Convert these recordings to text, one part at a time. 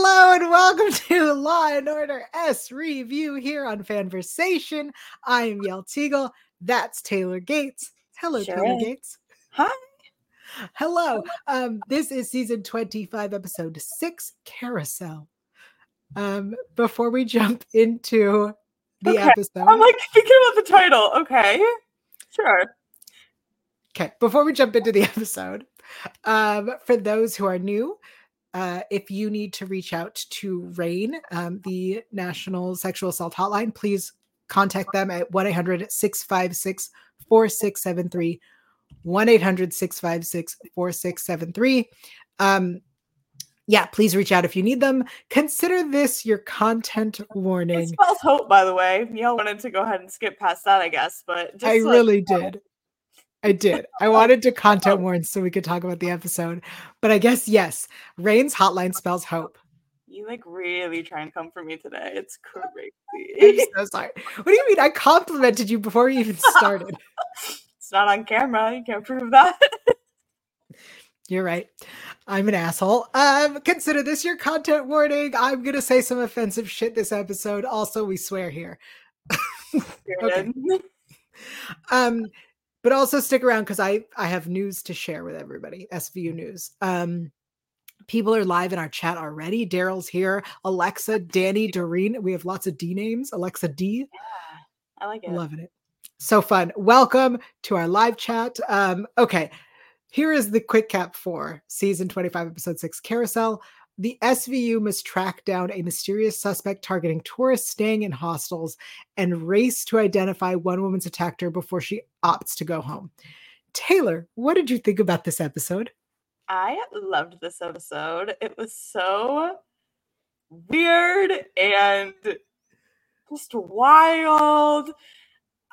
Hello and welcome to Law and Order S Review here on Fanversation. I am Yael Tygiel. That's Taylor Gates. Hello, Sure Taylor is. Gates. Hi. Hello. Um, this is season 25, episode six, Carousel. Um, before we jump into the Okay. episode, I'm like thinking about the title. Okay. Sure. Okay, before we jump into the episode, um, for those who are new, uh, if you need to reach out to RAINN, um, the National Sexual Assault Hotline, please contact them at 1 800 656 4673. 1 800 656 4673. Um, yeah, please reach out if you need them. Consider this your content warning. It spells hope, by the way. Y'all wanted to go ahead and skip past that, I guess, but just I like, really did. I did. I wanted to content warn so we could talk about the episode. But I guess yes, RAINN's hotline spells hope. you like really trying to come for me today. It's crazy. I'm so sorry. What do you mean? I complimented you before we even started. it's not on camera. You can't prove that. You're right. I'm an asshole. Um, consider this your content warning. I'm gonna say some offensive shit this episode. Also, we swear here. Okay. Um, but also stick around because I I have news to share with everybody. SVU news. Um, people are live in our chat already. Daryl's here. Alexa, Danny, Doreen. We have lots of D names. Alexa D. I like it. Loving it. So fun. Welcome to our live chat. Um, okay. Here is the quick cap for season 25, episode 6 Carousel. The SVU must track down a mysterious suspect targeting tourists staying in hostels and race to identify one woman's attacker before she opts to go home. Taylor, what did you think about this episode? I loved this episode. It was so weird and just wild.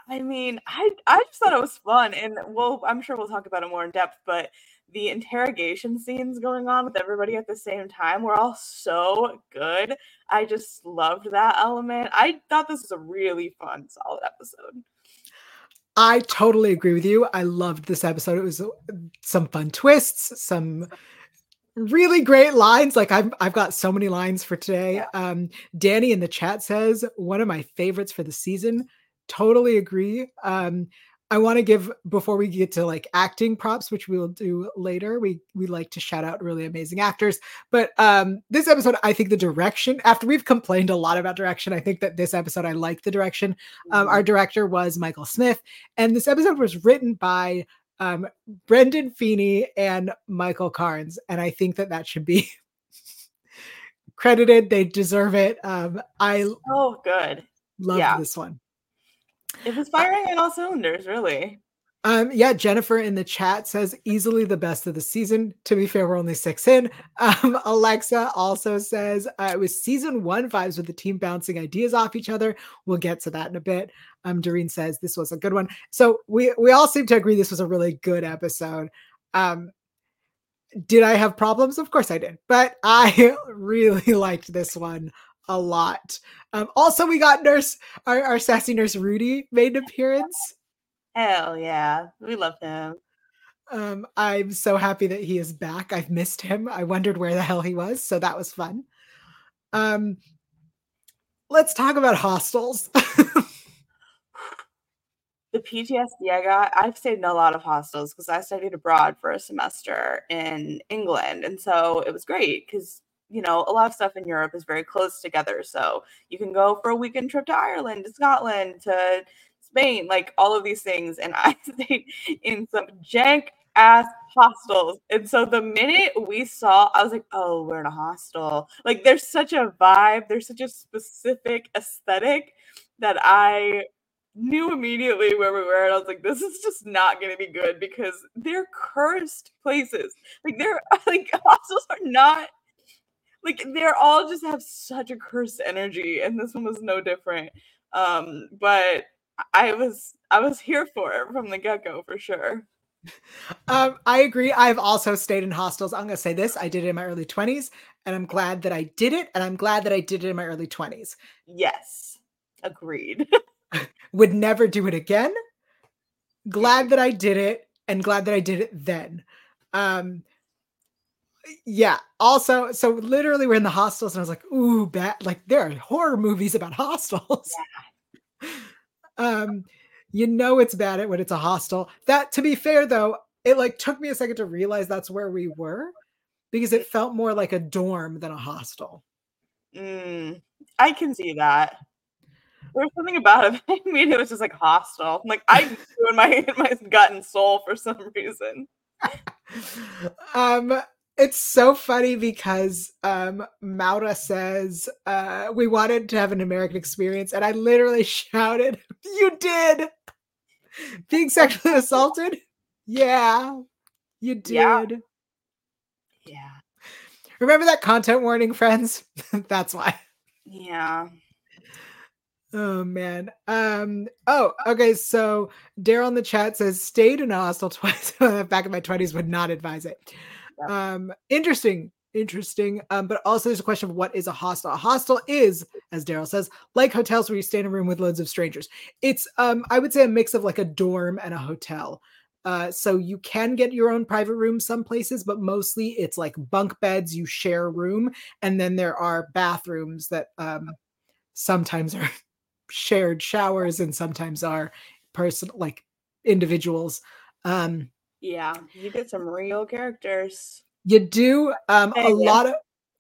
I mean, I I just thought it was fun, and well, I'm sure we'll talk about it more in depth. But the interrogation scenes going on with everybody at the same time were all so good. I just loved that element. I thought this was a really fun, solid episode. I totally agree with you. I loved this episode. It was uh, some fun twists, some really great lines. Like I've I've got so many lines for today. Um, Danny in the chat says one of my favorites for the season. Totally agree. Um, I want to give before we get to like acting props, which we will do later. We we like to shout out really amazing actors, but um, this episode, I think the direction. After we've complained a lot about direction, I think that this episode I like the direction. Um, our director was Michael Smith, and this episode was written by um, Brendan Feeney and Michael Carnes, and I think that that should be credited. They deserve it. Um, I Oh, good. love Yeah. this one. It was firing on all cylinders, really. Um, yeah, Jennifer in the chat says easily the best of the season. To be fair, we're only six in. Um, Alexa also says uh, it was season one vibes with the team bouncing ideas off each other. We'll get to that in a bit. Um, Doreen says this was a good one. So we we all seem to agree this was a really good episode. Um, did I have problems? Of course I did, but I really liked this one a lot. Um, also, we got nurse our, our sassy nurse Rudy made an appearance. Hell yeah. We love him. Um, I'm so happy that he is back. I've missed him. I wondered where the hell he was, so that was fun. Um, let's talk about hostels. the PTSD I got, I've stayed in a lot of hostels because I studied abroad for a semester in England. And so it was great because, you know, a lot of stuff in Europe is very close together. So you can go for a weekend trip to Ireland, to Scotland, to Spain, like all of these things. And I stayed in some jank ass hostels. And so the minute we saw, I was like, oh, we're in a hostel. Like there's such a vibe, there's such a specific aesthetic that I knew immediately where we were and I was like this is just not going to be good because they're cursed places like they're like hostels are not like they're all just have such a cursed energy and this one was no different um but I was I was here for it from the get-go for sure um, I agree. I've also stayed in hostels. I'm gonna say this: I did it in my early 20s, and I'm glad that I did it, and I'm glad that I did it in my early 20s. yes agreed Would never do it again. Glad that I did it, and glad that I did it then. Um, Yeah. Also, so literally we're in the hostels and I was like, ooh, bad. Like there are horror movies about hostels. Yeah. um, you know it's bad at when it's a hostel. That to be fair though, it like took me a second to realize that's where we were because it felt more like a dorm than a hostel. Mm, I can see that. There's something about it. I mean, it was just like hostile. Like I in my in my gut and soul for some reason. um, it's so funny because um Maura says uh we wanted to have an American experience, and I literally shouted, "You did!" Being sexually assaulted? Yeah, you did. Yeah. yeah. Remember that content warning, friends? That's why. Yeah. Oh man. Um. Oh, okay. So Daryl in the chat says stayed in a hostel twice. Back in my twenties, would not advise it. Um. Interesting. Interesting. Um. But also, there's a question of what is a hostel. A hostel is, as Daryl says, like hotels where you stay in a room with loads of strangers. It's um. I would say a mix of like a dorm and a hotel. Uh, so you can get your own private room some places, but mostly it's like bunk beds. You share room, and then there are bathrooms that um, sometimes are shared showers and sometimes are person like individuals. Um, yeah, you get some real characters. You do. Um, a lot of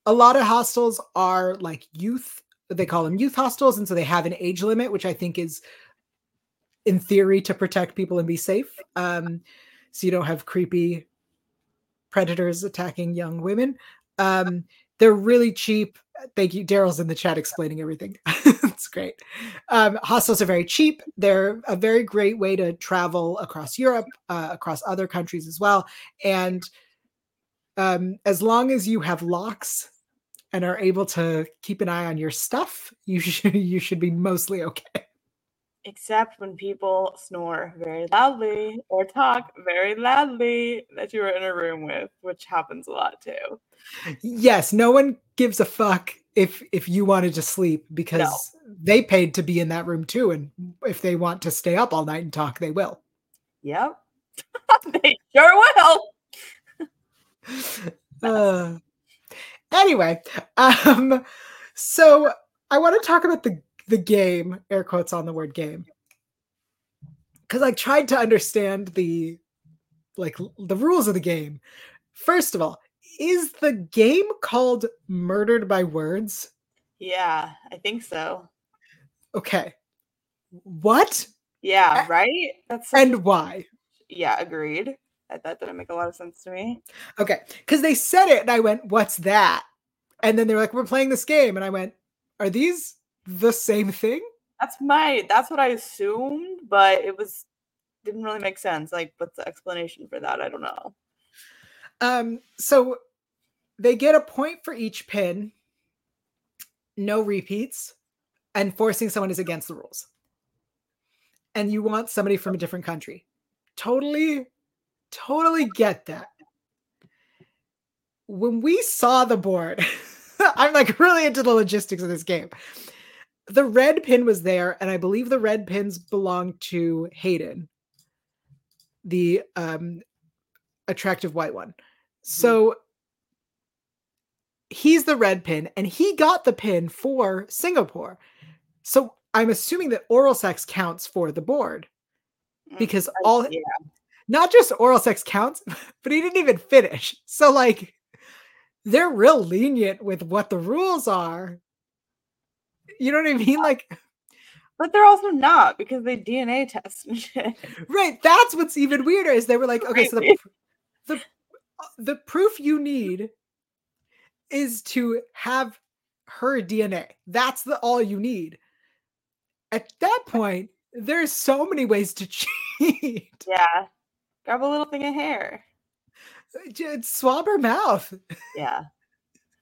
a lot of hostels are like youth. They call them youth hostels, and so they have an age limit, which I think is in theory to protect people and be safe. Um, so you don't have creepy predators attacking young women. Um, they're really cheap. Thank you. Daryl's in the chat explaining everything. it's great. Um, hostels are very cheap. They're a very great way to travel across Europe, uh, across other countries as well. And um, as long as you have locks and are able to keep an eye on your stuff, you should you should be mostly okay except when people snore very loudly or talk very loudly that you are in a room with, which happens a lot too. Yes, no one gives a fuck if if you wanted to sleep because no. they paid to be in that room too and if they want to stay up all night and talk, they will. Yep. they sure will. uh, anyway, um so I want to talk about the the game, air quotes on the word game. Because I tried to understand the like the rules of the game. First of all, is the game called Murdered by Words? Yeah, I think so. Okay. What? Yeah, right? That's and why? Yeah, agreed. That, that didn't make a lot of sense to me. Okay. Because they said it and I went, What's that? And then they were like, We're playing this game. And I went, Are these the same thing? That's my that's what I assumed, but it was didn't really make sense. Like, what's the explanation for that? I don't know. Um, so they get a point for each pin, no repeats, and forcing someone is against the rules. And you want somebody from a different country. Totally, totally get that. When we saw the board, I'm like really into the logistics of this game the red pin was there, and I believe the red pins belong to Hayden, the um, attractive white one. So mm-hmm. he's the red pin, and he got the pin for Singapore. So I'm assuming that oral sex counts for the board mm, because all yeah. not just oral sex counts, but he didn't even finish. So like they're real lenient with what the rules are you know what I mean? Uh, like, but they're also not because they DNA test and shit. Right. That's what's even weirder is they were like, okay, so the the uh, the proof you need is to have her DNA. That's the all you need. At that point, there's so many ways to cheat. Yeah. Grab a little thing of hair. Just swab her mouth. Yeah.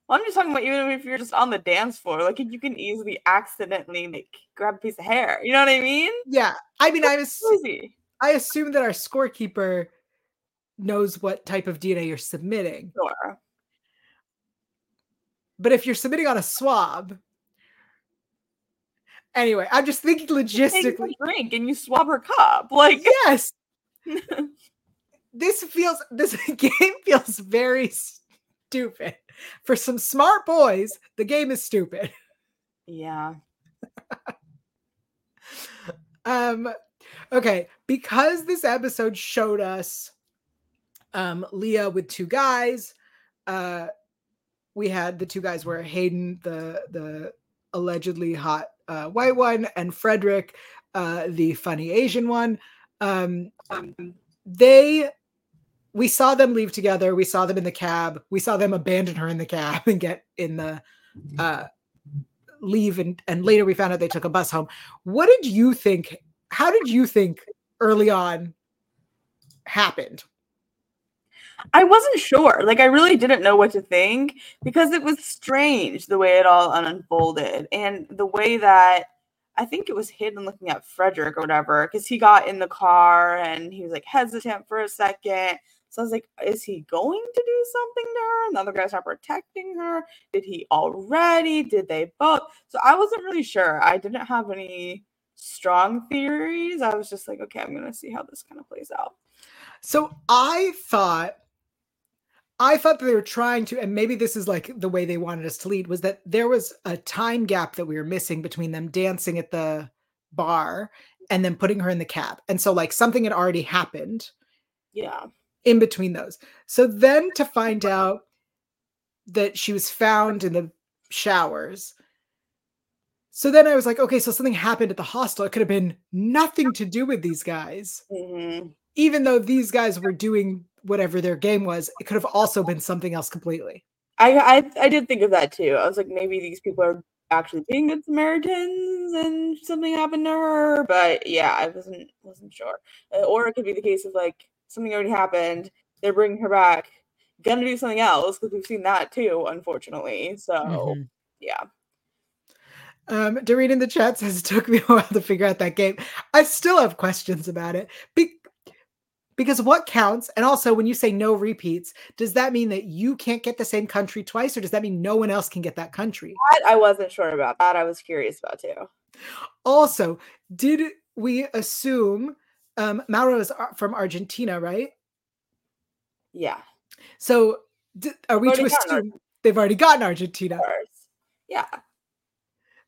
Well, I'm just talking about even if you're just on the dance floor, like you can easily accidentally like grab a piece of hair. You know what I mean? Yeah. I mean, I was I assume that our scorekeeper knows what type of DNA you're submitting. Sure. But if you're submitting on a swab, anyway, I'm just thinking logistically. drink and you swab her cup, like yes. this feels this game feels very stupid. For some smart boys, the game is stupid. Yeah. um okay, because this episode showed us um Leah with two guys, uh we had the two guys were Hayden, the the allegedly hot uh, white one, and Frederick, uh, the funny Asian one. Um, they we saw them leave together. We saw them in the cab. We saw them abandon her in the cab and get in the uh, leave. And and later we found out they took a bus home. What did you think? How did you think early on happened? I wasn't sure. Like I really didn't know what to think because it was strange the way it all unfolded and the way that I think it was Hayden looking at Frederick or whatever because he got in the car and he was like hesitant for a second. So I was like, is he going to do something to her? And the other guy's not protecting her. Did he already? Did they both? So I wasn't really sure. I didn't have any strong theories. I was just like, okay, I'm going to see how this kind of plays out. So I thought I thought that they were trying to, and maybe this is like the way they wanted us to lead, was that there was a time gap that we were missing between them dancing at the bar and then putting her in the cab. And so, like, something had already happened. Yeah. In between those. So then to find out that she was found in the showers. So then I was like, okay, so something happened at the hostel. It could have been nothing to do with these guys. Mm-hmm. Even though these guys were doing whatever their game was, it could have also been something else completely. I, I I did think of that too. I was like, maybe these people are actually being good Samaritans and something happened to her. But yeah, I wasn't wasn't sure. Uh, or it could be the case of like something already happened. They're bringing her back, gonna do something else because we've seen that too, unfortunately. So mm-hmm. yeah. Um, Doreen in the chat says it took me a while to figure out that game. I still have questions about it. Be- because what counts and also when you say no repeats does that mean that you can't get the same country twice or does that mean no one else can get that country that i wasn't sure about that i was curious about too also did we assume um mauro is from argentina right yeah so are we to assume they've already gotten argentina yeah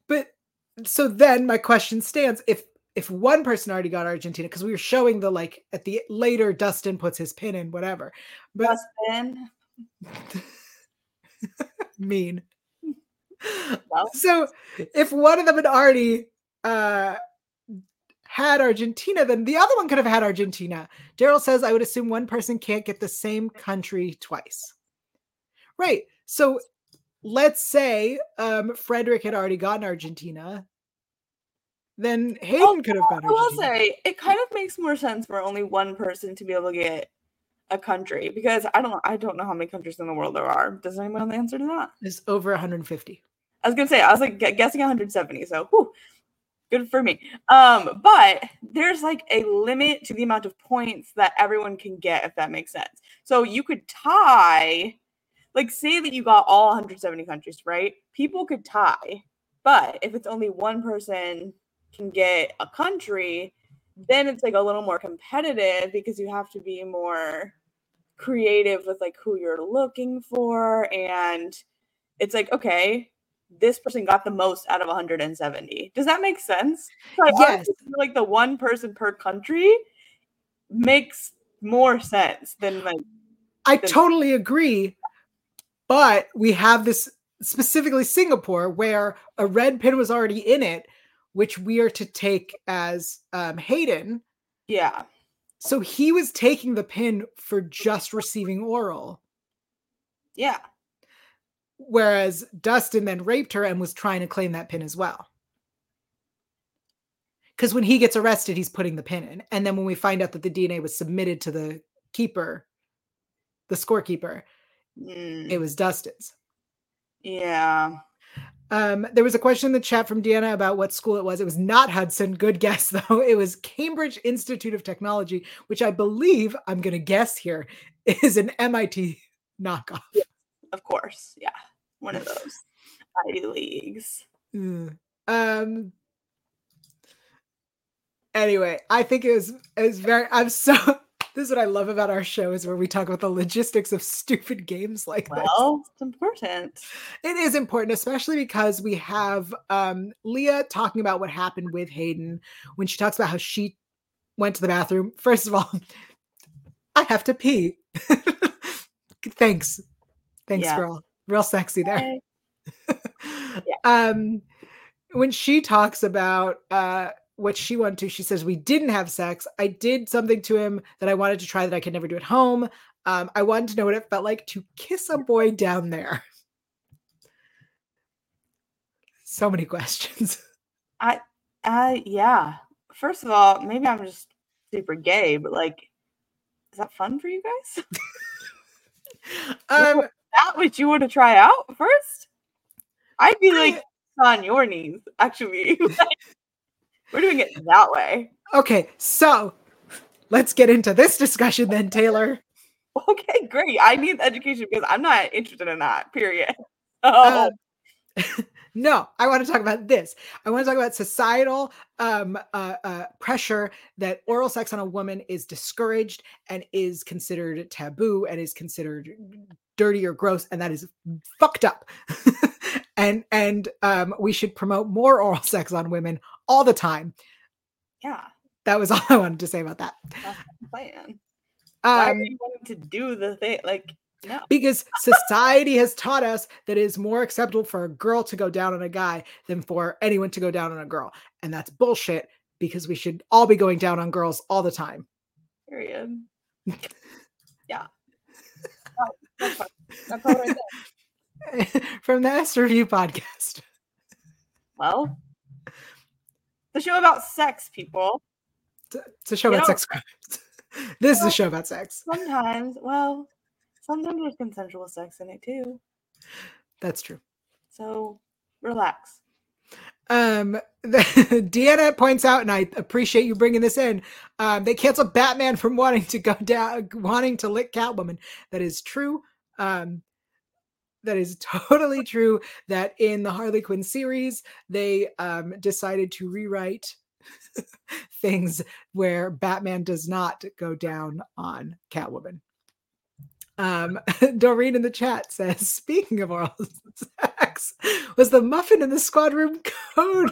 but so then my question stands if if one person already got Argentina, because we were showing the like at the later Dustin puts his pin in, whatever. But Dustin mean. Well. So if one of them had already uh had Argentina, then the other one could have had Argentina. Daryl says, I would assume one person can't get the same country twice. Right. So let's say um, Frederick had already gotten Argentina then Hayden oh, could have gotten. I will say it kind of makes more sense for only one person to be able to get a country because I don't I don't know how many countries in the world there are. Does anyone know the answer to that? It's over 150. I was gonna say I was like guessing 170. So whew, good for me. Um, but there's like a limit to the amount of points that everyone can get if that makes sense. So you could tie, like say that you got all 170 countries, right? People could tie, but if it's only one person can get a country, then it's like a little more competitive because you have to be more creative with like who you're looking for and it's like okay this person got the most out of 170 does that make sense like, yes like the one person per country makes more sense than like i than- totally agree but we have this specifically singapore where a red pin was already in it which we are to take as um, Hayden. Yeah. So he was taking the pin for just receiving oral. Yeah. Whereas Dustin then raped her and was trying to claim that pin as well. Because when he gets arrested, he's putting the pin in. And then when we find out that the DNA was submitted to the keeper, the scorekeeper, mm. it was Dustin's. Yeah. Um, there was a question in the chat from Deanna about what school it was. It was not Hudson. Good guess, though. It was Cambridge Institute of Technology, which I believe I'm going to guess here is an MIT knockoff. Yeah, of course. Yeah. One of those Ivy Leagues. Mm. Um, anyway, I think it was, it was very, I'm so, this is what I love about our show is where we talk about the logistics of stupid games like well, this. Well, it's important. It is important, especially because we have um, Leah talking about what happened with Hayden when she talks about how she went to the bathroom. First of all, I have to pee. Thanks. Thanks, yeah. girl. Real sexy there. yeah. Um when she talks about uh what she wanted to, she says, We didn't have sex. I did something to him that I wanted to try that I could never do at home. Um, I wanted to know what it felt like to kiss a boy down there. So many questions. I, uh, yeah. First of all, maybe I'm just super gay, but like, is that fun for you guys? um, that what you want to try out first? I'd be like on your knees, actually. We're doing it that way. Okay, so let's get into this discussion then, Taylor. Okay, great. I need education because I'm not interested in that, period. Oh. Uh, no, I want to talk about this. I want to talk about societal um, uh, uh, pressure that oral sex on a woman is discouraged and is considered taboo and is considered dirty or gross, and that is fucked up. and and um, we should promote more oral sex on women all the time. Yeah, that was all I wanted to say about that. That's the plan. Why um, are you wanting to do the thing? Like, no. Because society has taught us that it is more acceptable for a girl to go down on a guy than for anyone to go down on a girl. And that's bullshit because we should all be going down on girls all the time. Period. yeah. Oh, that's That's all right From the S Review podcast. Well, the show about sex, people. It's a show you about sex crimes. this well, is a show about sex. Sometimes, well, sometimes there's consensual sex in it too. That's true. So relax. Um, the, Deanna points out, and I appreciate you bringing this in. Um, they canceled Batman from wanting to go down, wanting to lick Catwoman. That is true. Um, that is totally true. That in the Harley Quinn series, they um, decided to rewrite things where Batman does not go down on Catwoman. Um, Doreen in the chat says, speaking of oral sex, was the muffin in the squad room code?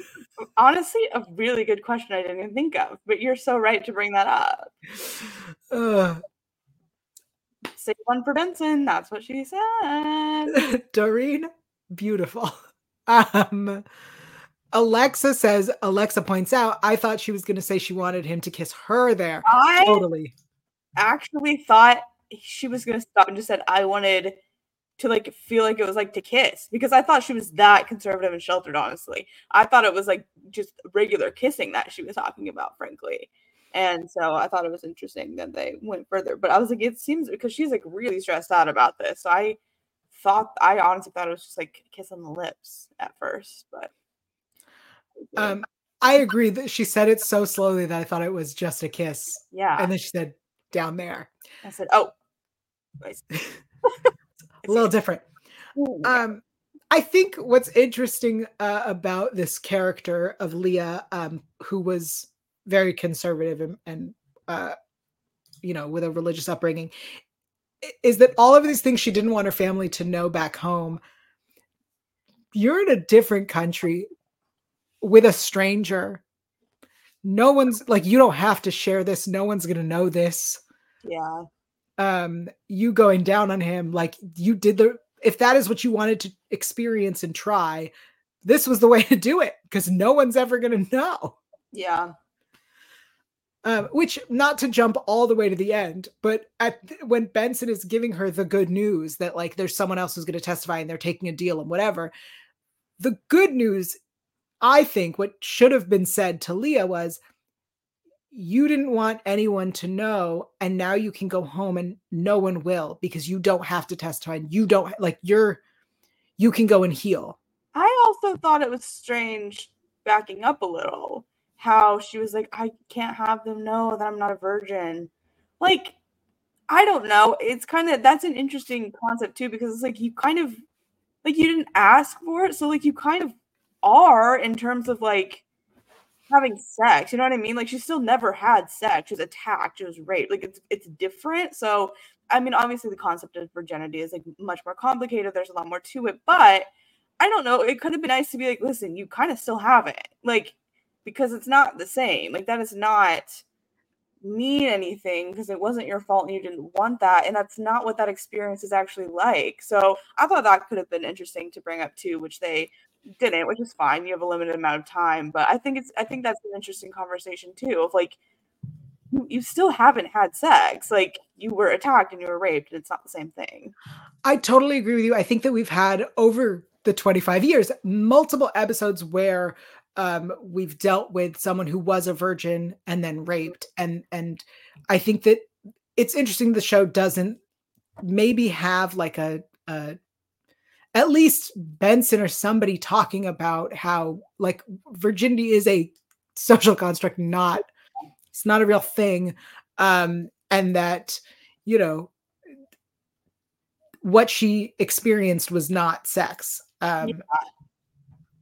Honestly, a really good question I didn't even think of, but you're so right to bring that up. Uh, Say one for Benson. That's what she said. Doreen, beautiful. Um, Alexa says, Alexa points out, I thought she was going to say she wanted him to kiss her there. I totally. actually thought she was going to stop and just said, I wanted to like feel like it was like to kiss because I thought she was that conservative and sheltered, honestly. I thought it was like just regular kissing that she was talking about, frankly. And so I thought it was interesting that they went further. But I was like, it seems because she's like really stressed out about this. So I thought I honestly thought it was just like a kiss on the lips at first, but um I agree that she said it so slowly that I thought it was just a kiss. Yeah. And then she said down there. I said, oh. a little different. Um I think what's interesting uh, about this character of Leah, um, who was very conservative and, and uh, you know, with a religious upbringing, is that all of these things she didn't want her family to know back home. You're in a different country with a stranger. No one's like, you don't have to share this. No one's going to know this. Yeah. Um, you going down on him, like you did the, if that is what you wanted to experience and try, this was the way to do it because no one's ever going to know. Yeah. Um, which not to jump all the way to the end, but at when Benson is giving her the good news that like there's someone else who's going to testify and they're taking a deal and whatever, the good news, I think, what should have been said to Leah was, you didn't want anyone to know, and now you can go home and no one will because you don't have to testify and you don't like you're you can go and heal. I also thought it was strange backing up a little how she was like, I can't have them know that I'm not a virgin. Like, I don't know. It's kind of that's an interesting concept too, because it's like you kind of like you didn't ask for it. So like you kind of are in terms of like having sex. You know what I mean? Like she still never had sex. She was attacked. She was raped. Like it's it's different. So I mean, obviously the concept of virginity is like much more complicated. There's a lot more to it, but I don't know. It could have been nice to be like, listen, you kind of still have it, like because it's not the same. Like that is not mean anything because it wasn't your fault and you didn't want that and that's not what that experience is actually like. So i thought that could have been interesting to bring up too which they didn't which is fine. You have a limited amount of time but i think it's i think that's an interesting conversation too of like you, you still haven't had sex. Like you were attacked and you were raped and it's not the same thing. I totally agree with you. I think that we've had over the 25 years multiple episodes where um, we've dealt with someone who was a virgin and then raped, and and I think that it's interesting. The show doesn't maybe have like a, a at least Benson or somebody talking about how like virginity is a social construct, not it's not a real thing, um, and that you know what she experienced was not sex. Um,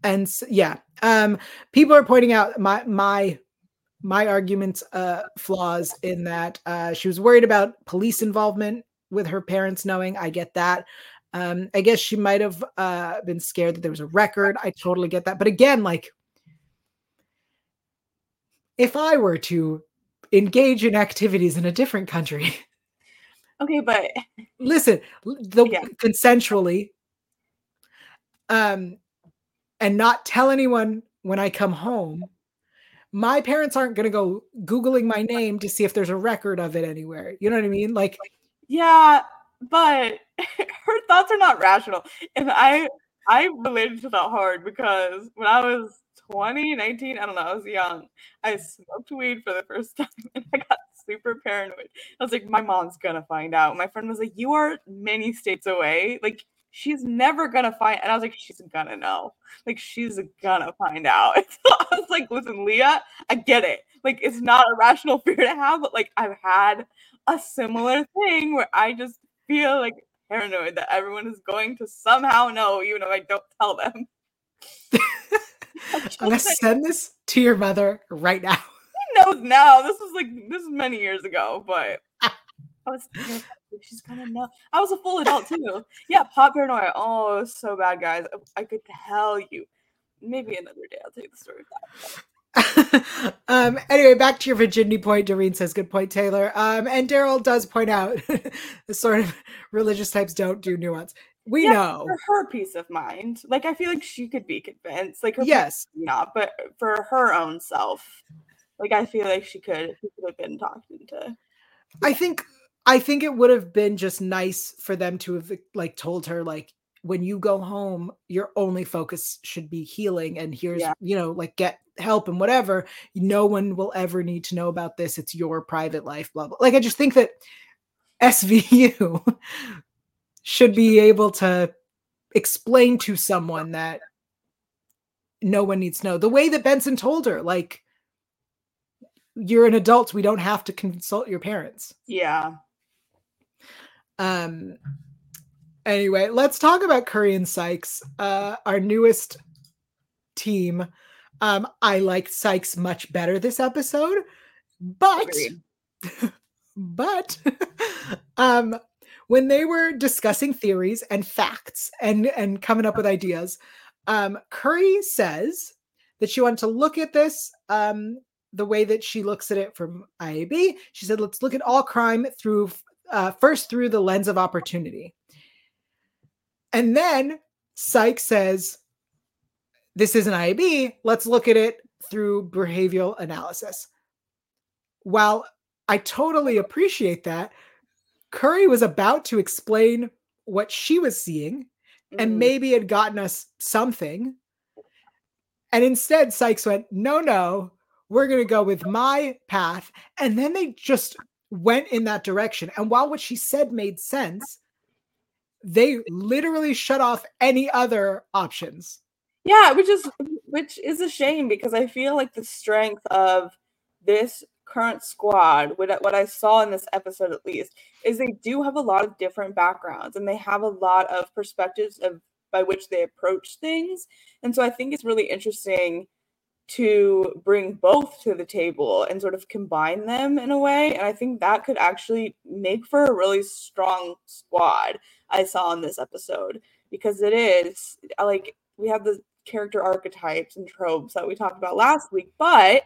and yeah um people are pointing out my my my arguments uh flaws in that uh she was worried about police involvement with her parents knowing i get that um i guess she might have uh been scared that there was a record i totally get that but again like if i were to engage in activities in a different country okay but listen the yeah. consensually um and not tell anyone when I come home, my parents aren't going to go Googling my name to see if there's a record of it anywhere. You know what I mean? Like, yeah, but her thoughts are not rational. And I, I related to that hard because when I was 20, 19, I don't know, I was young. I smoked weed for the first time and I got super paranoid. I was like, my mom's gonna find out. My friend was like, You are many states away. Like, she's never gonna find and i was like she's gonna know. Like she's gonna find out. So i was like listen leah i get it. Like it's not a rational fear to have but like i've had a similar thing where i just feel like paranoid that everyone is going to somehow know even if i don't tell them. I'm gonna send this to your mother right now. He knows now? This is like this is many years ago but I was she's gonna know. I was a full adult too. Yeah, pop paranoia. Oh, so bad, guys. I could tell you. Maybe another day I'll tell you the story of that. um, anyway, back to your virginity point. Doreen says, "Good point, Taylor." Um, and Daryl does point out the sort of religious types don't do nuance. We yeah, know for her peace of mind. Like I feel like she could be convinced. Like yes, not, but for her own self, like I feel like she could. She could have been talked into. I think I think it would have been just nice for them to have like told her like when you go home, your only focus should be healing and here's yeah. you know like get help and whatever. No one will ever need to know about this. It's your private life, blah blah. Like I just think that SVU should be able to explain to someone that no one needs to know. The way that Benson told her, like you're an adult, we don't have to consult your parents. Yeah. Um. Anyway, let's talk about Curry and Sykes, uh, our newest team. Um, I like Sykes much better this episode, but but um, when they were discussing theories and facts and and coming up with ideas, um, Curry says that she wanted to look at this um, the way that she looks at it from IAB. She said, let's look at all crime through uh, first through the lens of opportunity. And then Sykes says, This is an IAB. Let's look at it through behavioral analysis. While I totally appreciate that, Curry was about to explain what she was seeing and mm. maybe had gotten us something. And instead, Sykes went, No, no, we're going to go with my path. And then they just went in that direction. And while what she said made sense, they literally shut off any other options. Yeah, which is which is a shame because I feel like the strength of this current squad, what I saw in this episode at least, is they do have a lot of different backgrounds and they have a lot of perspectives of by which they approach things. And so I think it's really interesting to bring both to the table and sort of combine them in a way. And I think that could actually make for a really strong squad I saw in this episode because it is uh, like we have the character archetypes and tropes that we talked about last week, but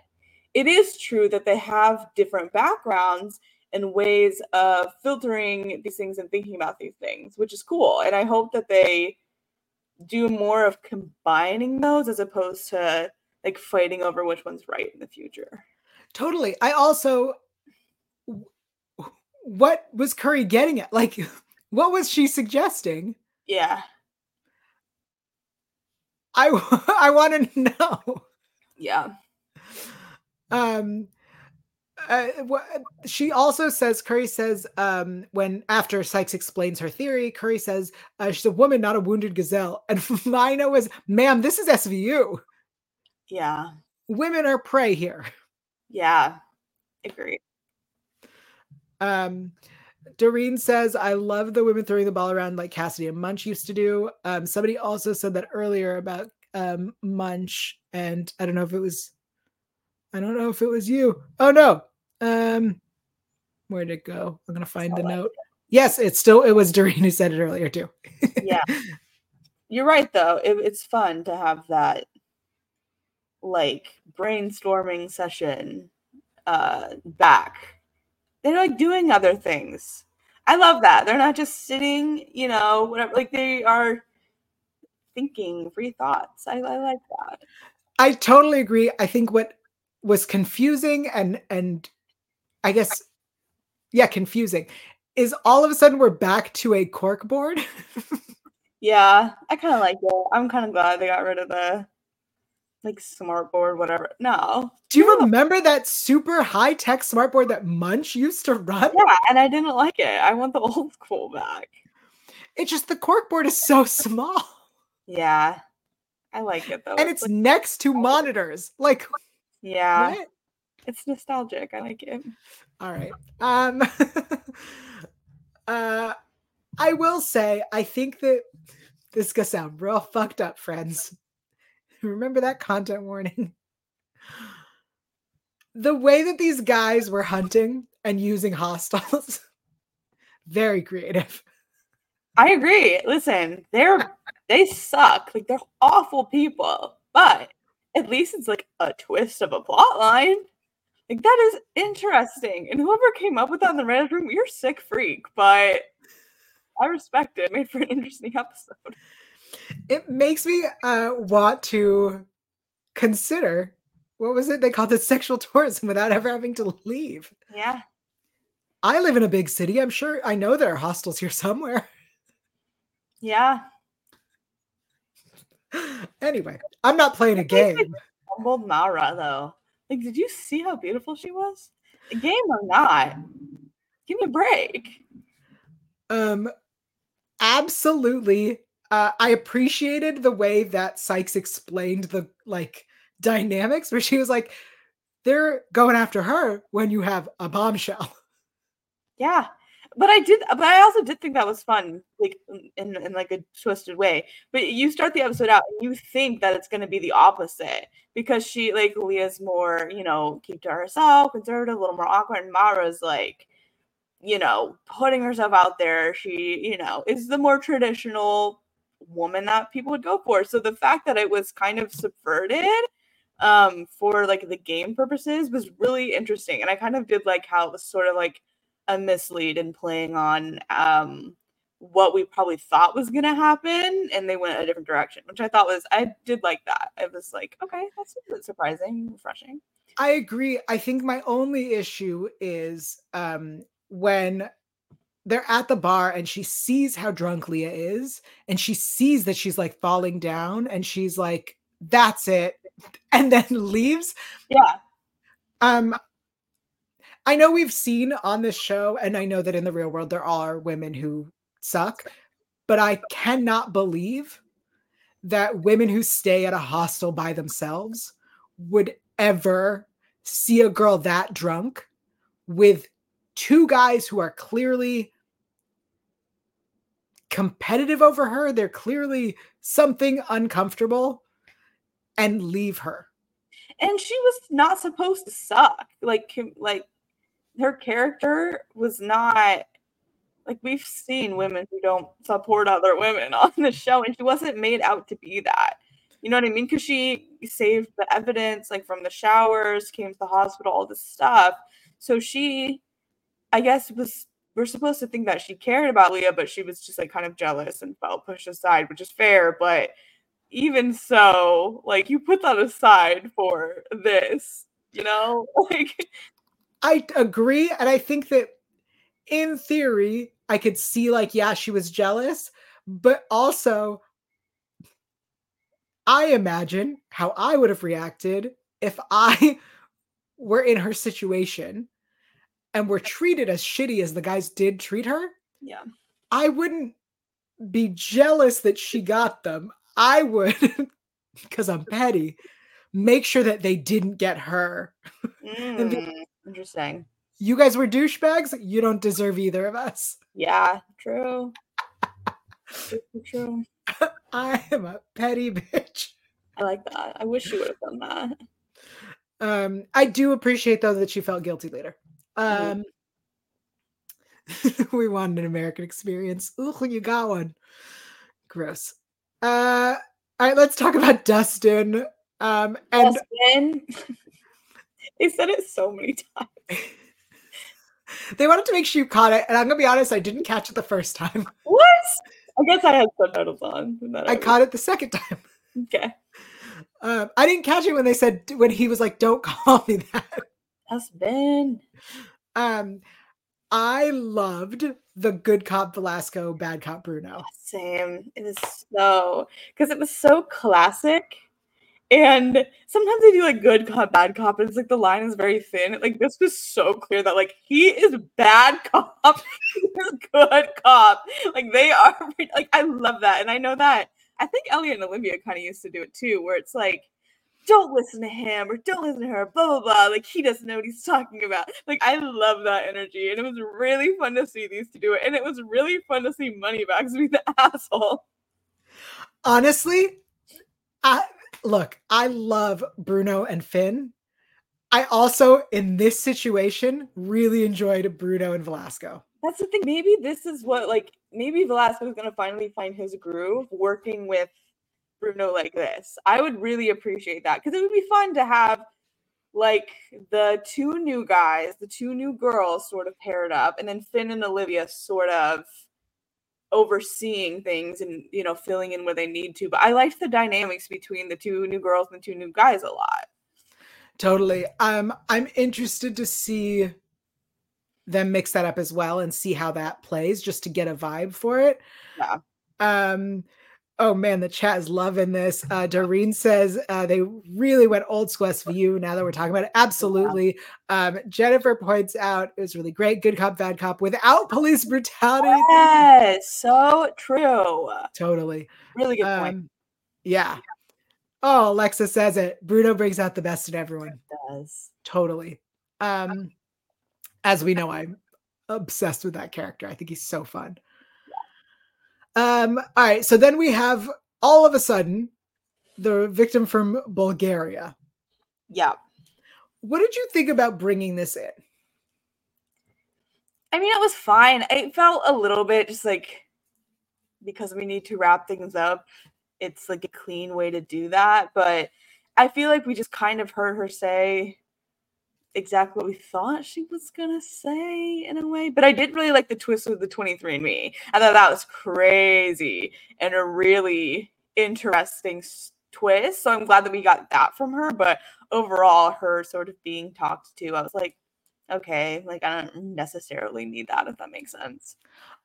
it is true that they have different backgrounds and ways of filtering these things and thinking about these things, which is cool. And I hope that they do more of combining those as opposed to like fighting over which one's right in the future. Totally. I also what was Curry getting at? Like what was she suggesting? Yeah. I I want to know. Yeah. Um uh, she also says Curry says um, when after Sykes explains her theory, Curry says uh, she's a woman, not a wounded gazelle, and Mina was, "Ma'am, this is SVU. Yeah, women are prey here." Yeah, agree. Um, Doreen says, "I love the women throwing the ball around like Cassidy and Munch used to do." Um, somebody also said that earlier about um, Munch, and I don't know if it was I don't know if it was you. Oh no. Um where'd it go? I'm gonna find the note. Yes, it's still it was Doreen who said it earlier too. yeah. You're right though. It, it's fun to have that like brainstorming session uh back. They're like doing other things. I love that. They're not just sitting, you know, whatever like they are thinking free thoughts. I, I like that. I totally agree. I think what was confusing and and I guess yeah, confusing. Is all of a sudden we're back to a cork board? yeah, I kind of like it. I'm kind of glad they got rid of the like smart board, whatever. No. Do you no. remember that super high tech smart board that Munch used to run? Yeah, and I didn't like it. I want the old school back. It's just the cork board is so small. Yeah. I like it though. And it's, it's like- next to monitors. Like yeah. What? It's nostalgic. I like it. All right. Um uh I will say I think that this is gonna sound real fucked up, friends. Remember that content warning? The way that these guys were hunting and using hostiles, very creative. I agree. Listen, they're they suck. Like they're awful people. But at least it's like a twist of a plot line. Like that is interesting. And whoever came up with that in the writers' room, you're sick freak, but I respect it. Made for an interesting episode. It makes me uh, want to consider what was it they called it sexual tourism without ever having to leave. Yeah. I live in a big city. I'm sure I know there are hostels here somewhere. Yeah anyway, I'm not playing a game. Humbled Mara though. Like, did you see how beautiful she was? A game or not? Give me a break. Um, absolutely. Uh, I appreciated the way that Sykes explained the like dynamics, where she was like, "They're going after her when you have a bombshell." Yeah, but I did, but I also did think that was fun, like in, in like a twisted way. But you start the episode out and you think that it's going to be the opposite because she, like, Leah's more, you know, keep to herself, conservative, a little more awkward, and Mara's like, you know, putting herself out there. She, you know, is the more traditional woman that people would go for. So the fact that it was kind of subverted um for like the game purposes was really interesting. And i kind of did like how it was sort of like a mislead in playing on um, what we probably thought was going to happen and they went a different direction which i thought was i did like that. I was like okay that's a bit surprising refreshing. I agree. I think my only issue is um, when they're at the bar and she sees how drunk leah is and she sees that she's like falling down and she's like that's it and then leaves. Yeah. Um I know we've seen on this show, and I know that in the real world there are women who suck, but I cannot believe that women who stay at a hostel by themselves would ever see a girl that drunk with two guys who are clearly competitive over her. They're clearly something uncomfortable and leave her. and she was not supposed to suck. Like like her character was not like we've seen women who don't support other women on the show and she wasn't made out to be that you know what i mean because she saved the evidence like from the showers came to the hospital all this stuff so she i guess was we're supposed to think that she cared about leah but she was just like kind of jealous and felt pushed aside which is fair but even so like you put that aside for this you know? Like i agree and i think that in theory I could see like, yeah, she was jealous, but also I imagine how I would have reacted if I were in her situation and were treated as shitty as the guys did treat her. Yeah. I wouldn't be jealous that she got them. I would, because I'm petty, make sure that they didn't get her. Mm, interesting you guys were douchebags. You don't deserve either of us. Yeah, true. true. I am a petty bitch. I like that. I wish you would have done that. Um, I do appreciate though that she felt guilty later. Mm-hmm. Um, mm-hmm. we wanted an American experience. Ooh, you got one. Gross. Uh, all right, let's talk about Dustin. Um, and Dustin. they said it so many times. They wanted to make sure you caught it, and I'm gonna be honest, I didn't catch it the first time. What? I guess I had subtitles on. I, I caught it the second time. Okay. Um, I didn't catch it when they said when he was like, "Don't call me that." That's been. Um, I loved the good cop Velasco, bad cop Bruno. Same. It is so because it was so classic and sometimes they do like good cop, bad cop, and it's like the line is very thin. Like this was so clear that like he is bad cop, he is good cop. Like they are like I love that. And I know that I think Elliot and Olivia kind of used to do it too, where it's like, don't listen to him or don't listen to her, blah blah blah. Like he doesn't know what he's talking about. Like I love that energy. And it was really fun to see these to do it. And it was really fun to see Moneybags be the asshole. Honestly, I look, I love Bruno and Finn. I also, in this situation, really enjoyed Bruno and Velasco. That's the thing. Maybe this is what, like, maybe Velasco is going to finally find his groove working with Bruno like this. I would really appreciate that because it would be fun to have, like, the two new guys, the two new girls sort of paired up, and then Finn and Olivia sort of overseeing things and you know filling in where they need to. But i liked the dynamics between the two new girls and the two new guys a lot. Totally. Um i'm interested to see them mix that up as well and see how that plays just to get a vibe for it. Yeah. Um Oh man, the chat is loving this. Uh, Doreen says uh, they really went old school SVU now that we're talking about it. Absolutely. Um, Jennifer points out it was really great. Good cop, bad cop without police brutality. Yes, so true. Totally. Really good point. Um, yeah. Oh, Alexa says it. Bruno brings out the best in everyone. It does. Totally. Um, as we know, I'm obsessed with that character. I think he's so fun. Um, all right, so then we have all of a sudden the victim from Bulgaria. Yeah. What did you think about bringing this in? I mean, it was fine. It felt a little bit just like because we need to wrap things up, it's like a clean way to do that. But I feel like we just kind of heard her say exactly what we thought she was gonna say in a way. But I did really like the twist with the 23andMe. I thought that was crazy and a really interesting twist. So I'm glad that we got that from her. But overall, her sort of being talked to, I was like, okay, like I don't necessarily need that if that makes sense.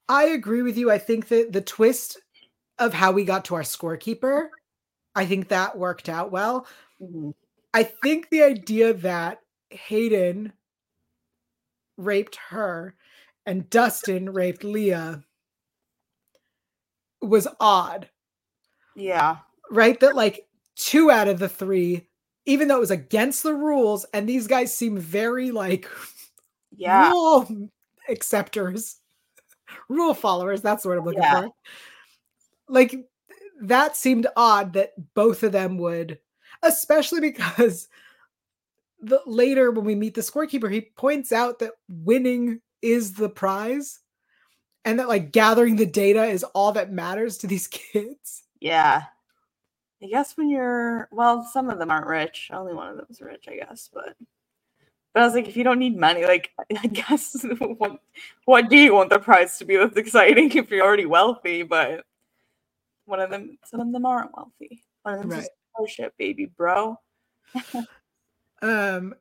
I agree with you. I think that the twist of how we got to our scorekeeper, I think that worked out well. Mm-hmm. I think the idea that Hayden raped her and Dustin raped Leah was odd. Yeah. Right? That like two out of the three, even though it was against the rules, and these guys seem very like yeah rule acceptors, rule followers. That's what I'm looking yeah. for. Like that seemed odd that both of them would, especially because the later when we meet the scorekeeper, he points out that winning is the prize and that like gathering the data is all that matters to these kids. Yeah. I guess when you're well, some of them aren't rich. Only one of them is rich, I guess, but but I was like, if you don't need money, like I guess what what do you want the prize to be that's exciting if you're already wealthy? But one of them some of them aren't wealthy. One of them right. just oh shit, baby, bro. um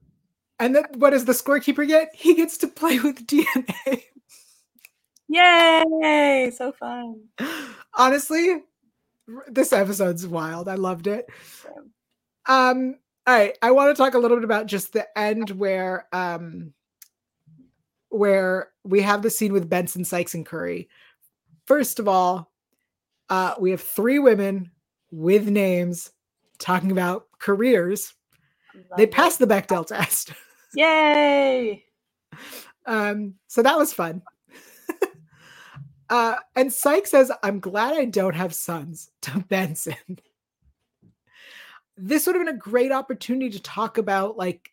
and then what does the scorekeeper get? He gets to play with DNA. Yay! So fun. Honestly, this episode's wild. I loved it. Um, all right, I want to talk a little bit about just the end where um where we have the scene with Benson, Sykes, and Curry. First of all, uh, we have three women with names talking about careers. They passed the Bechdel test. Yay! um, so that was fun. Uh, and Sykes says, I'm glad I don't have sons to Benson. this would have been a great opportunity to talk about like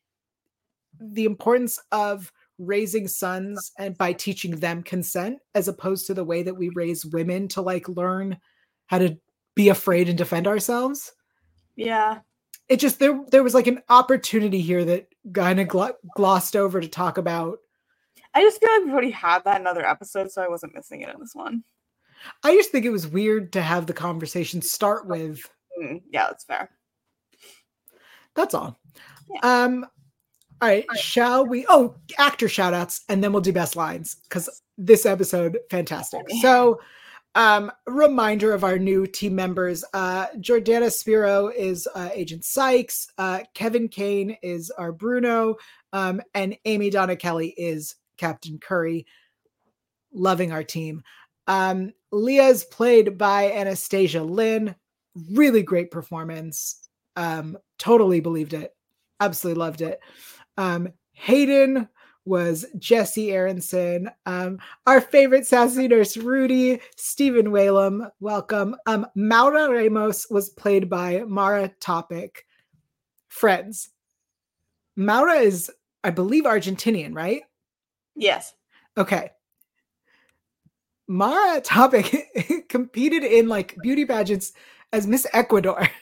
the importance of raising sons and by teaching them consent as opposed to the way that we raise women to like learn how to be afraid and defend ourselves. Yeah. It just there there was like an opportunity here that kind of gl- glossed over to talk about I just feel like we've already had that in other episodes, so I wasn't missing it in this one. I just think it was weird to have the conversation start with. Mm, yeah, that's fair. That's all. Yeah. Um, all right, all right, shall we? Oh, actor shout outs, and then we'll do best lines because this episode, fantastic. So, um, reminder of our new team members uh, Jordana Spiro is uh, Agent Sykes, uh, Kevin Kane is our Bruno, um, and Aimé Donna Kelly is Captain Curry. Loving our team. Um, Leah's played by Anastasia Lynn. Really great performance. Um, totally believed it. Absolutely loved it. Um, Hayden was Jesse Aronson. Um, our favorite sassy nurse, Rudy, Stephen Wallem, welcome. Um, Maura Ramos was played by Mara Topic. Friends. Maura is, I believe, Argentinian, right? Yes. Okay. Mara Topic competed in like beauty pageants as Miss Ecuador.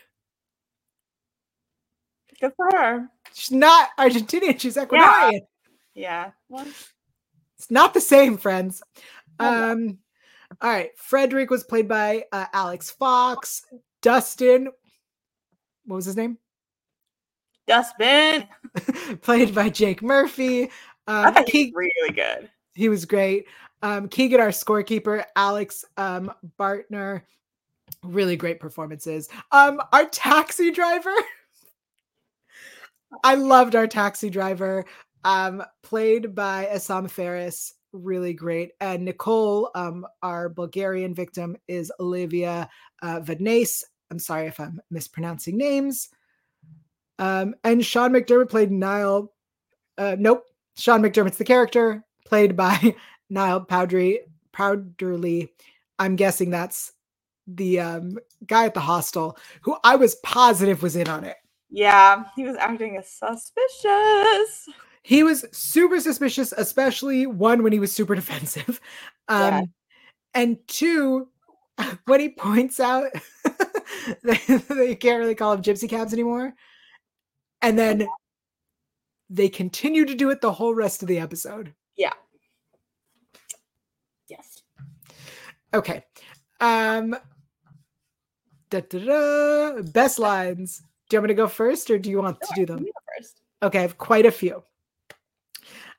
Good for her. She's not Argentinian, she's Ecuadorian. Yeah. Yeah. It's not the same, friends. Um, all right. Frederick was played by uh, Alex Fox. Dustin, what was his name? Dustbin. played by Jake Murphy. Um, I thought he was really good. He was great. Um, Keegan, our scorekeeper, Alex um, Bartner, really great performances. Um, our taxi driver, I loved our taxi driver, um, played by Assam Ferris, really great. And Nicole, um, our Bulgarian victim, is Olivia uh, Vadnais. I'm sorry if I'm mispronouncing names. Um, and Sean McDermott played Niall. Uh, nope, Sean McDermott's the character, played by Niall Powdery Powderly. I'm guessing that's the um, guy at the hostel who I was positive was in on it. Yeah, he was acting as suspicious. He was super suspicious, especially one when he was super defensive. Um, yeah. And two, when he points out that you can't really call them gypsy cabs anymore. And then they continue to do it the whole rest of the episode. Yeah. Yes. Okay. Um da, da, da. best lines. Do you want me to go first or do you want sure, to do them? first. Okay, I have quite a few.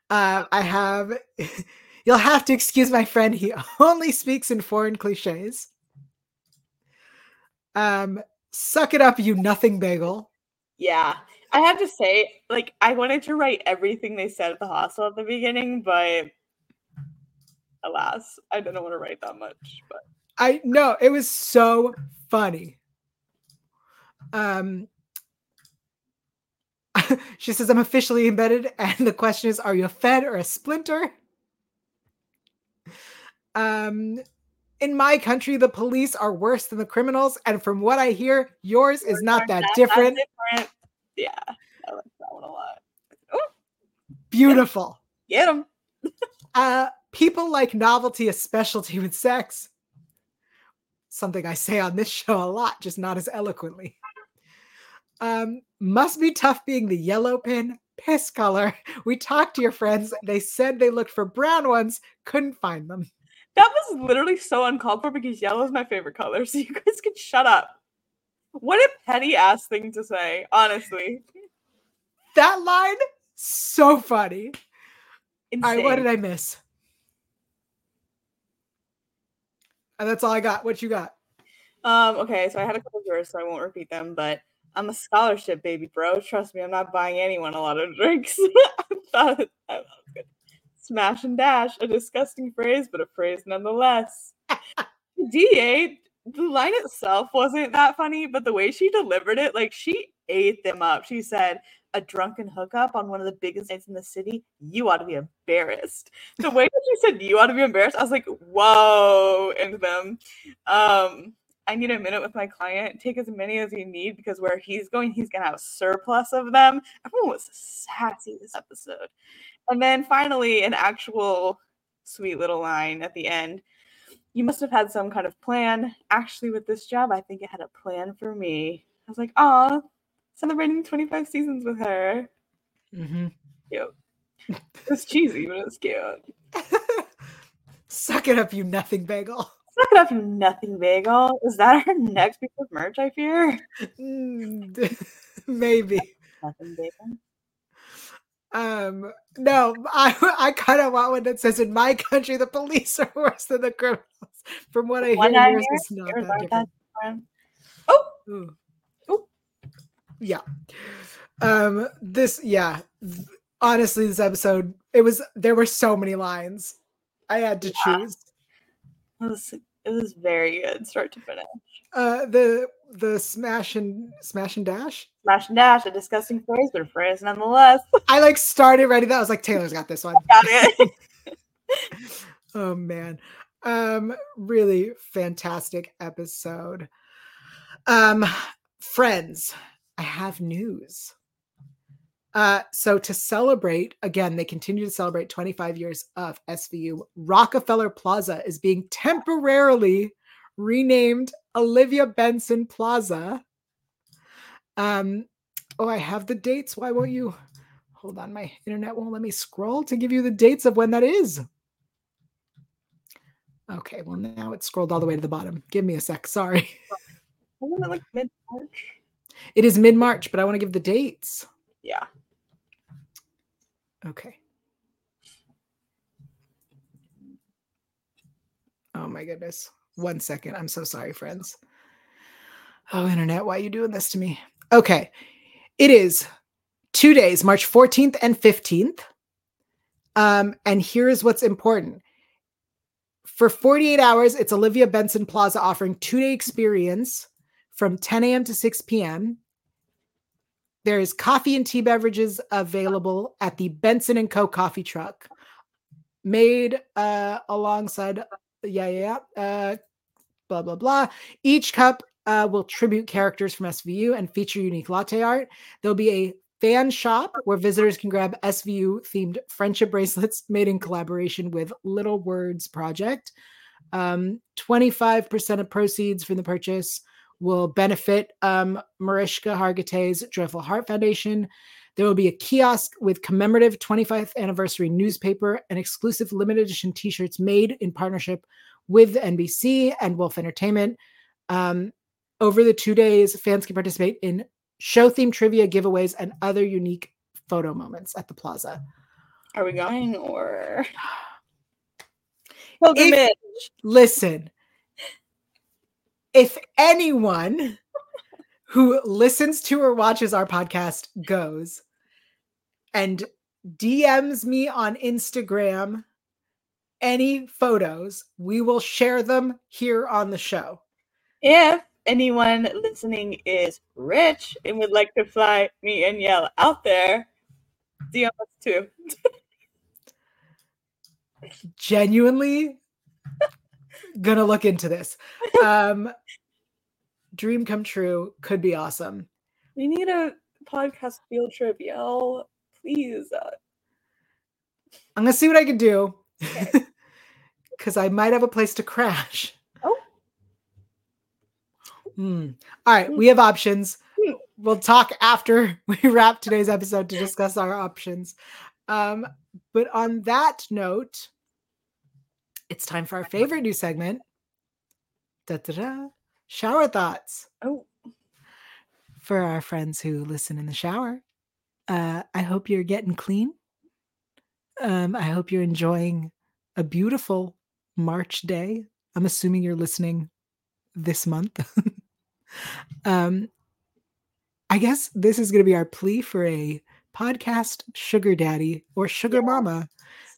Uh, I have you'll have to excuse my friend, he only speaks in foreign cliches. Um, suck it up, you nothing bagel. Yeah. I have to say, like, I wanted to write everything they said at the hostel at the beginning, but alas, I didn't want to write that much. But I know it was so funny. Um, she says, I'm officially embedded. And the question is, are you a Fed or a splinter? Um, in my country, the police are worse than the criminals. And from what I hear, yours is not that different. different. Yeah, I like that one a lot. Beautiful. Get them. Uh, people like novelty, a specialty with sex. Something I say on this show a lot, just not as eloquently. Um, must be tough being the yellow pin, piss color. We talked to your friends. They said they looked for brown ones, couldn't find them. That was literally so uncalled for because yellow is my favorite color. So you guys can shut up. What a petty ass thing to say, honestly. That line, so funny. Insane. All right, what did I miss? And that's all I got. What you got? Um, okay, so I had a couple of yours, so I won't repeat them, but I'm a scholarship baby, bro. Trust me, I'm not buying anyone a lot of drinks. I thought it, I was good. Smash and dash, a disgusting phrase, but a phrase nonetheless. D8, the line itself wasn't that funny, but the way she delivered it, like she ate them up. She said, a drunken hookup on one of the biggest nights in the city, you ought to be embarrassed. The way that she said you ought to be embarrassed, I was like, whoa, into them. Um, I need a minute with my client. Take as many as you need because where he's going, he's gonna have a surplus of them. Everyone was sassy this episode. And then finally, an actual sweet little line at the end. You must have had some kind of plan. Actually, with this job, I think it had a plan for me. I was like, "Aw, celebrating 25 seasons with her." Mm-hmm. Cute. It's cheesy, but it's cute. Suck it up, you nothing bagel. Up, you nothing bagel. Is that our next piece of merch? I fear. Mm, Maybe. Nothing bagel. Um, no, I I kind of want one that says, "In my country, the police are worse than the criminals." From what I hear, yours is not yours that different. different. Oh, Ooh. Ooh. Yeah. Um, this, yeah. Honestly, this episode, it was there were so many lines. I had to Yeah. choose. It was it was very good, start to finish. Uh the the smash and smash and dash. Smash and dash, a disgusting phrase, but a phrase nonetheless. I like started writing that. I was like, Taylor's got this one. Got it. oh man. Um really fantastic episode. Um friends, I have news. Uh so to celebrate again they continue to celebrate 25 years of SVU. Rockefeller Plaza is being temporarily renamed Olivia Benson Plaza. Um oh I have the dates. Why won't you Hold on, my internet won't let me scroll to give you the dates of when that is. Okay, well now it's scrolled all the way to the bottom. Give me a sec. Sorry. Wasn't it like mid March? It is mid March, but I want to give the dates. Yeah. Okay. Oh my goodness. One second. I'm so sorry, friends. Oh, internet, why are you doing this to me? Okay. It is two days, March 14th and 15th. Um, and here's what's important. For 48 hours, it's Olivia Benson Plaza offering two-day experience from 10 a.m. to 6 p.m. There is coffee and tea beverages available at the Benson and Co. coffee truck, made uh, alongside, yeah, yeah, yeah, uh, blah, blah, blah. Each cup uh, will tribute characters from SVU and feature unique latte art. There'll be a fan shop where visitors can grab SVU themed friendship bracelets made in collaboration with Little Words Project. Um, 25% of proceeds from the purchase will benefit um, Mariska Hargitay's Joyful Heart Foundation. There will be a kiosk with commemorative 25th anniversary newspaper and exclusive limited edition t shirts made in partnership with NBC and Wolf Entertainment. Um, over the two days, fans can participate in show themed trivia giveaways and other unique photo moments at the plaza. Are we going or pilgrimage? If- Listen, if anyone who listens to or watches our podcast goes and DMs me on Instagram any photos, we will share them here on the show. if anyone listening is rich and would like to fly me and Yael out there, DM us too. Genuinely gonna look into this. Um dream come true could be awesome. We need a podcast field trip y'all Please. Uh, I'm gonna see what I can do. Because I might have a place to crash. Oh. Hmm. All right, we have options. Hmm. We'll talk after we wrap today's episode to discuss our options. Um, but on that note, it's time for our favorite new segment. Da-da-da. Shower thoughts Oh, for our friends who listen in the shower. Uh, I hope you're getting clean. Um, I hope you're enjoying a beautiful March day. I'm assuming you're listening this month. um, I guess this is going to be our plea for a podcast sugar daddy or sugar Yeah. mama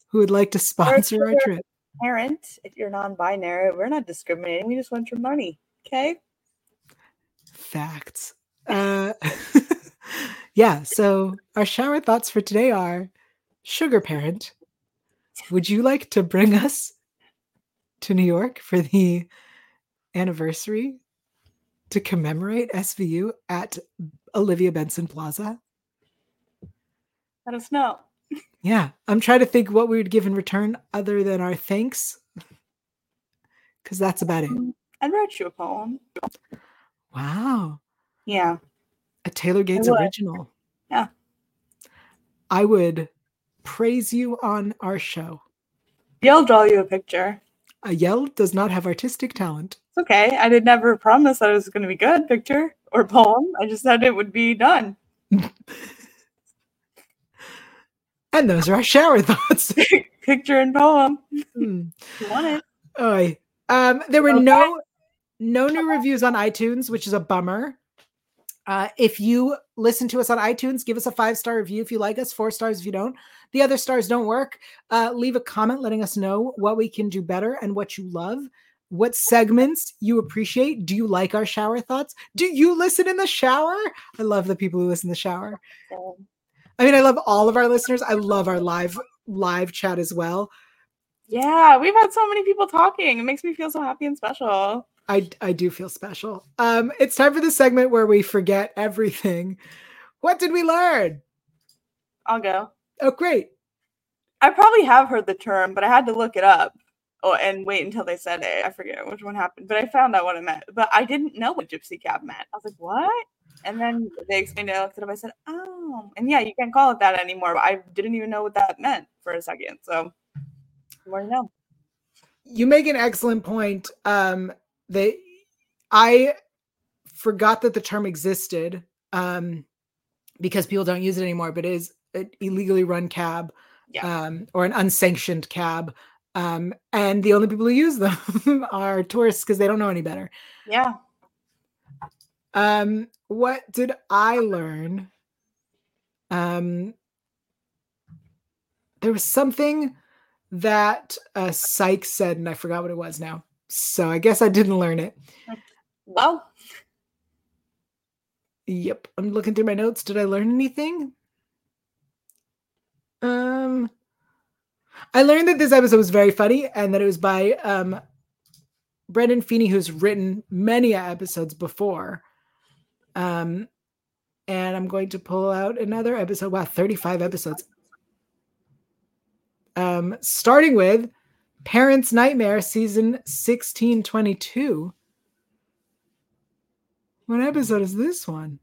who would like to sponsor our trip. parent, if you're non-binary, we're not discriminating. We just want your money. Okay. Facts. Uh, yeah. So our shower thoughts for today are sugar parent. Would you like to bring us to New York for the anniversary to commemorate SVU at Olivia Benson Plaza? Let us know. Yeah, I'm trying to think what we would give in return other than our thanks. Because that's about it. I wrote you a poem. Wow. Yeah. A Taylor Gates original. Yeah. I would praise you on our show. I'll draw you a picture. A Yael does not have artistic talent. It's okay. I did never promise that it was going to be good picture or poem. I just said it would be done. And those are our shower thoughts. Picture and poem. Hmm. You want it? Oy. Um, there were Okay. no no new reviews on iTunes, which is a bummer. Uh, if you listen to us on iTunes, give us a five star review if you like us, four stars if you don't. The other stars don't work. Uh, leave a comment letting us know what we can do better and what you love. What segments you appreciate? Do you like our shower thoughts? Do you listen in the shower? I love the people who listen in the shower. I mean, I love all of our listeners. I love our live live chat as well. yeah, we've had so many people talking. It makes me feel so happy and special. I I do feel special. Um, it's time for the segment where we forget everything. What did we learn? I'll go. Oh, great. I probably have heard the term, but I had to look it up. Oh, and wait until they said it. I forget which one happened, but I found out what it meant. But I didn't know what gypsy cab meant. I was like, what? And then they explained it. I looked it up. I said, oh, and yeah, you can't call it that anymore. But I didn't even know what that meant for a second. So, more to know. You make an excellent point. Um, they, I forgot that the term existed. Um, because people don't use it anymore, but it is an illegally run cab, Yeah. um, or an unsanctioned cab. Um, and the only people who use them are tourists because they don't know any better. Yeah. Um, what did I learn? Um, there was something that uh, Sykes said, and I forgot what it was now. So I guess I didn't learn it. Well, Yep, I'm looking through my notes. Did I learn anything? Um, I learned that this episode was very funny, and that it was by um, Brendan Feeney, who's written many episodes before. Um, and I'm going to pull out another episode. Wow, 35 episodes. Um, starting with Parents Nightmare, season 1622. What episode is this one?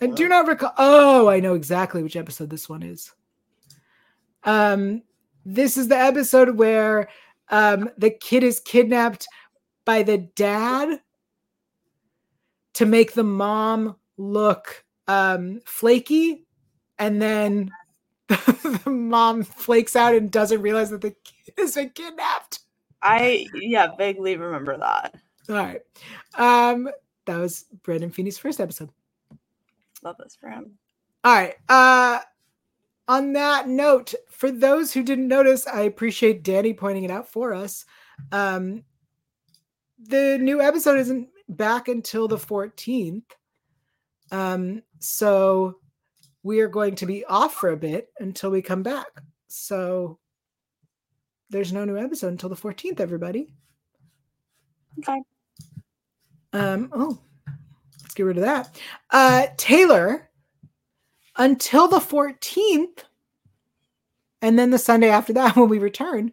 I do not recall. Oh, I know exactly which episode this one is. Um, this is the episode where um the kid is kidnapped by the dad to make the mom look um flaky, and then the mom flakes out and doesn't realize that the kid has been kidnapped. I yeah vaguely remember that. All right. Um, that was Brendan Feeney's first episode. Love this for him. All right. Uh on that note, for those who didn't notice, I appreciate Danny pointing it out for us. Um the new episode isn't back until the 14th. Um, so we are going to be off for a bit until we come back. So there's no new episode until the 14th, everybody. Okay. Um, oh, let's get rid of that. Uh, Taylor, until the 14th. And then the Sunday after that, when we return,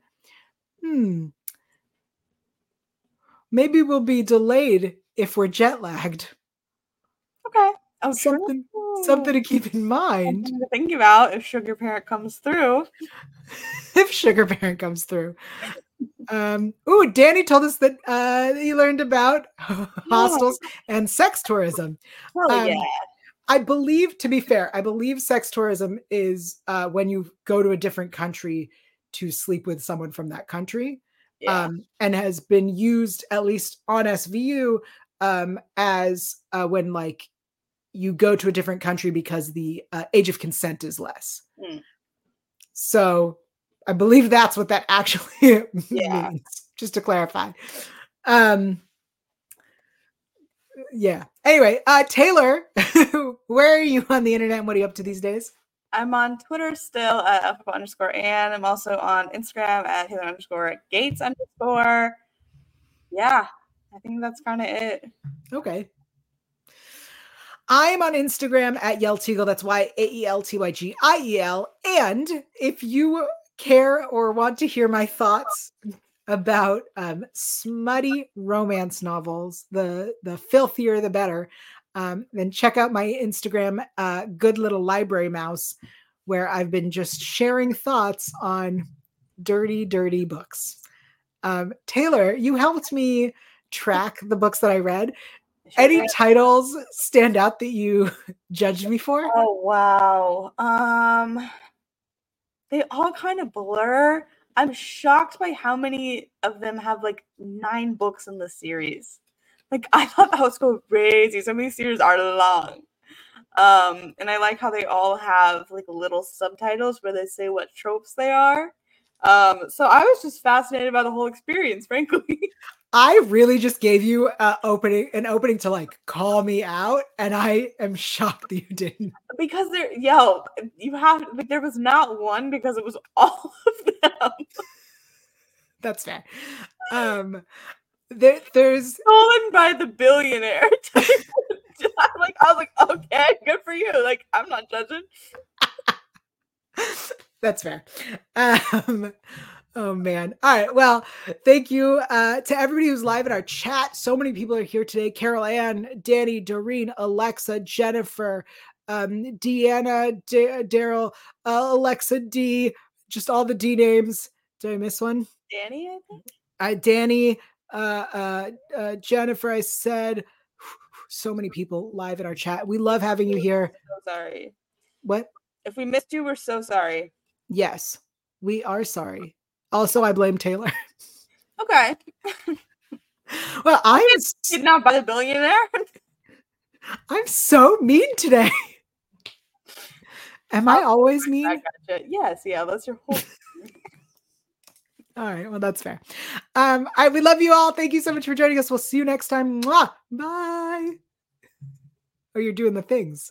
hmm, maybe we'll be delayed if we're jet lagged. Okay. Oh, something, something to keep in mind. Something to think about if Sugar Parent comes through. if Sugar Parent comes through. Um, ooh, Danny told us that uh, he learned about hostels and sex tourism. Oh um, yeah. I believe, to be fair, I believe sex tourism is uh, when you go to a different country to sleep with someone from that country, yeah. um, and has been used at least on SVU um, as uh, when like you go to a different country because the uh, age of consent is less. Mm. So I believe that's what that actually yeah. means. Just to clarify. Um, yeah. Anyway, uh, Taylor, where are you on the internet? What are you up to these days? I'm on Twitter still at Elphaba underscore and I'm also on Instagram at Taylor underscore Gates underscore. Yeah, I think that's kind of it. Okay. I'm on Instagram at YaelTygiel. That's Y A E L T Y G I E L. And if you care or want to hear my thoughts about um, smutty romance novels, the the filthier the better. Um, then check out my Instagram, uh, Good Little Library Mouse, where I've been just sharing thoughts on dirty, dirty books. Um, Taylor, you helped me track the books that I read. Sure Any titles stand out that you judged me for? Oh wow. Um they all kind of blur. I'm shocked by how many of them have like nine books in the series. Like I thought that was crazy. Some of these series are long. Um, and I like how they all have like little subtitles where they say what tropes they are. Um, so I was just fascinated by the whole experience, frankly. I really just gave you uh, opening an opening to like call me out, and I am shocked that you didn't. Because there, yo, you have like there was not one because it was all of them. That's fair. Um, there, there's stolen by the billionaire. I'm like, I was like, okay, good for you. Like, I'm not judging. That's fair. Um, Oh man. All right. Well, thank you uh, to everybody who's live in our chat. So many people are here today. Carol Ann, Danny, Doreen, Alexa, Jennifer, um, Deanna, D- Daryl, uh, Alexa D, just all the D names. Did I miss one? Danny, I think. Uh, Danny, uh, uh, uh, Jennifer, I said so many people live in our chat. We love having you here. So sorry. What? If we missed you, we're so sorry. Yes, we are sorry. Also, I blame Taylor. Okay. well, I'm kidnapped by the billionaire. I'm so mean today. Am I always mean? I gotcha. Yes, yeah, that's your whole. all right, well, that's fair. Um, I we love you all. Thank you so much for joining us. We'll see you next time. Mwah! Bye. Oh, you're doing the things.